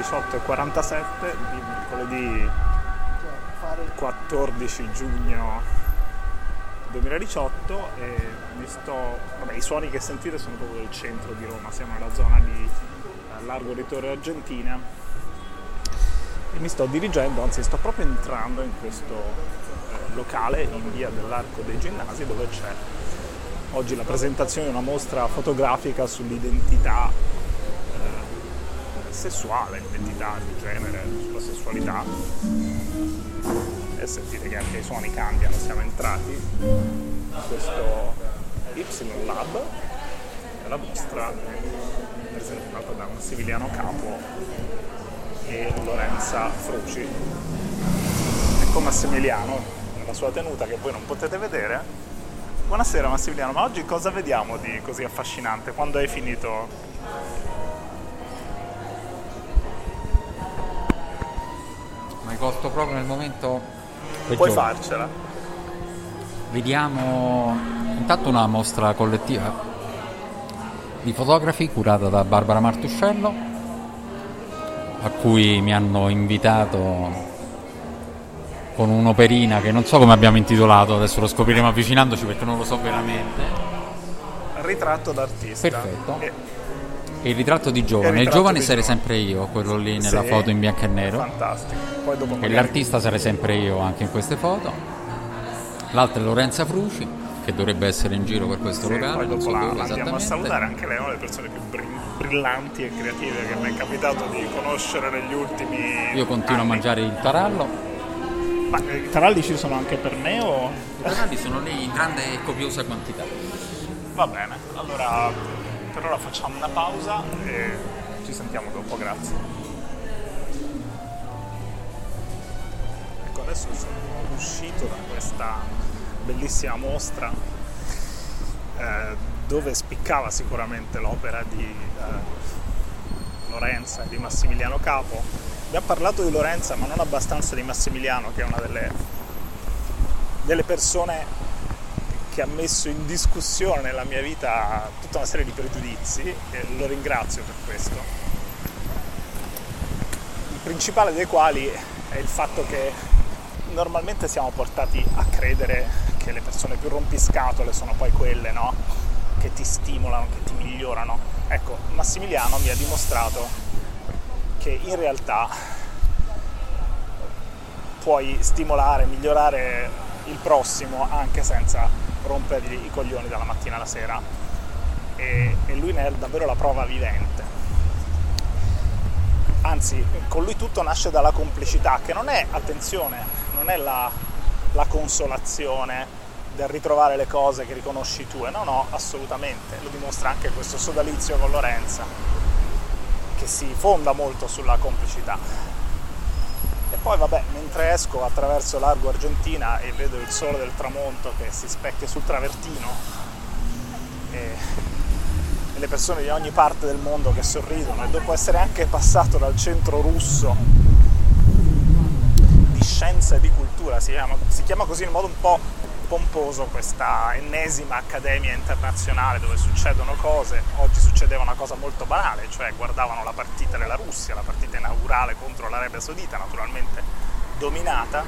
18.47 di mercoledì 14 giugno 2018 e mi sto, vabbè, i suoni che sentite sono proprio del centro di Roma, siamo nella zona di eh, Largo di Torre Argentina. E mi sto dirigendo, anzi sto proprio entrando in questo eh, locale in via dell'Arco dei Ginnasi dove c'è oggi la presentazione di una mostra fotografica sull'identità sessuale, l'identità di genere, sulla sessualità e sentite che anche i suoni cambiano, siamo entrati in questo Y Lab, la mostra presentata da Massimiliano Capo e Lorenza Fruci. Ecco Massimiliano nella sua tenuta che voi non potete vedere. Buonasera Massimiliano, ma oggi cosa vediamo di così affascinante? Quando hai finito Colto proprio nel momento Puoi farcela. Vediamo intanto una mostra collettiva di fotografi curata da Barbara Martuscello, a cui mi hanno invitato con un'operina che non so come abbiamo intitolato, adesso lo scopriremo avvicinandoci perché non lo so veramente. Ritratto d'artista. Perfetto. E... il ritratto di giovane. Il, il giovane sarei sempre io, quello lì nella sì, foto in bianco e nero. Fantastico. Poi dopo e l'artista sarei sempre io anche in queste foto. L'altra è Lorenza Fruci, che dovrebbe essere in giro per questo sì, locale. Poi dopo la, la andiamo a salutare anche lei, una delle persone più brillanti e creative che mi è capitato di conoscere negli ultimi. Io continuo anni. a mangiare il tarallo. Ma eh, i taralli ci sono anche per me o. I taralli sono lì in grande e copiosa quantità. Va bene, allora per ora facciamo una pausa e ci sentiamo dopo, grazie. Ecco, adesso sono uscito da questa bellissima mostra eh, dove spiccava sicuramente l'opera di eh, Lorenza e di Massimiliano Capo. Abbiamo parlato di Lorenza ma non abbastanza di Massimiliano che è una delle, delle persone che ha messo in discussione nella mia vita tutta una serie di pregiudizi e lo ringrazio per questo. Il principale dei quali è il fatto che normalmente siamo portati a credere che le persone più rompiscatole sono poi quelle, no? Che ti stimolano, che ti migliorano. Ecco, Massimiliano mi ha dimostrato che in realtà puoi stimolare, migliorare il prossimo anche senza rompergli i coglioni dalla mattina alla sera e, e lui ne è davvero la prova vivente. Anzi, con lui tutto nasce dalla complicità, che non è, attenzione, non è la, la consolazione del ritrovare le cose che riconosci tu, no, no, assolutamente, lo dimostra anche questo sodalizio con Lorenza, che si fonda molto sulla complicità. Poi vabbè, mentre esco attraverso Largo Argentina e vedo il sole del tramonto che si specchia sul travertino e, e le persone di ogni parte del mondo che sorridono e dopo essere anche passato dal centro russo di scienza e di cultura, si chiama, si chiama così in modo un po' pomposo questa ennesima accademia internazionale dove succedono cose, oggi succedeva una cosa molto banale, cioè guardavano la partita della Russia, la partita inaugurale contro l'Arabia Saudita, naturalmente dominata.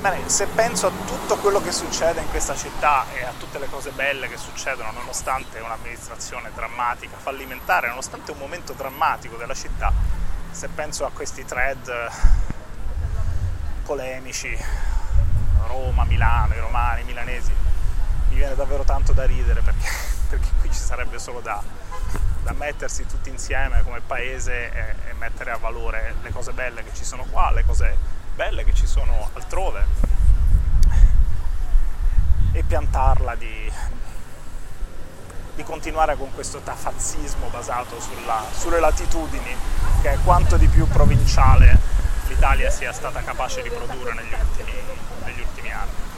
Bene, se penso a tutto quello che succede in questa città e a tutte le cose belle che succedono nonostante un'amministrazione drammatica, fallimentare, nonostante un momento drammatico della città, se penso a questi thread polemici Roma, Milano, i romani, i milanesi, mi viene davvero tanto da ridere perché, perché qui ci sarebbe solo da, da, mettersi tutti insieme come paese e, e mettere a valore le cose belle che ci sono qua, le cose belle che ci sono altrove. E piantarla di, di continuare con questo tafazzismo basato sulla, sulle latitudini, che è quanto di più provinciale l'Italia sia stata capace di produrre negli ultimi, negli ultimi anni.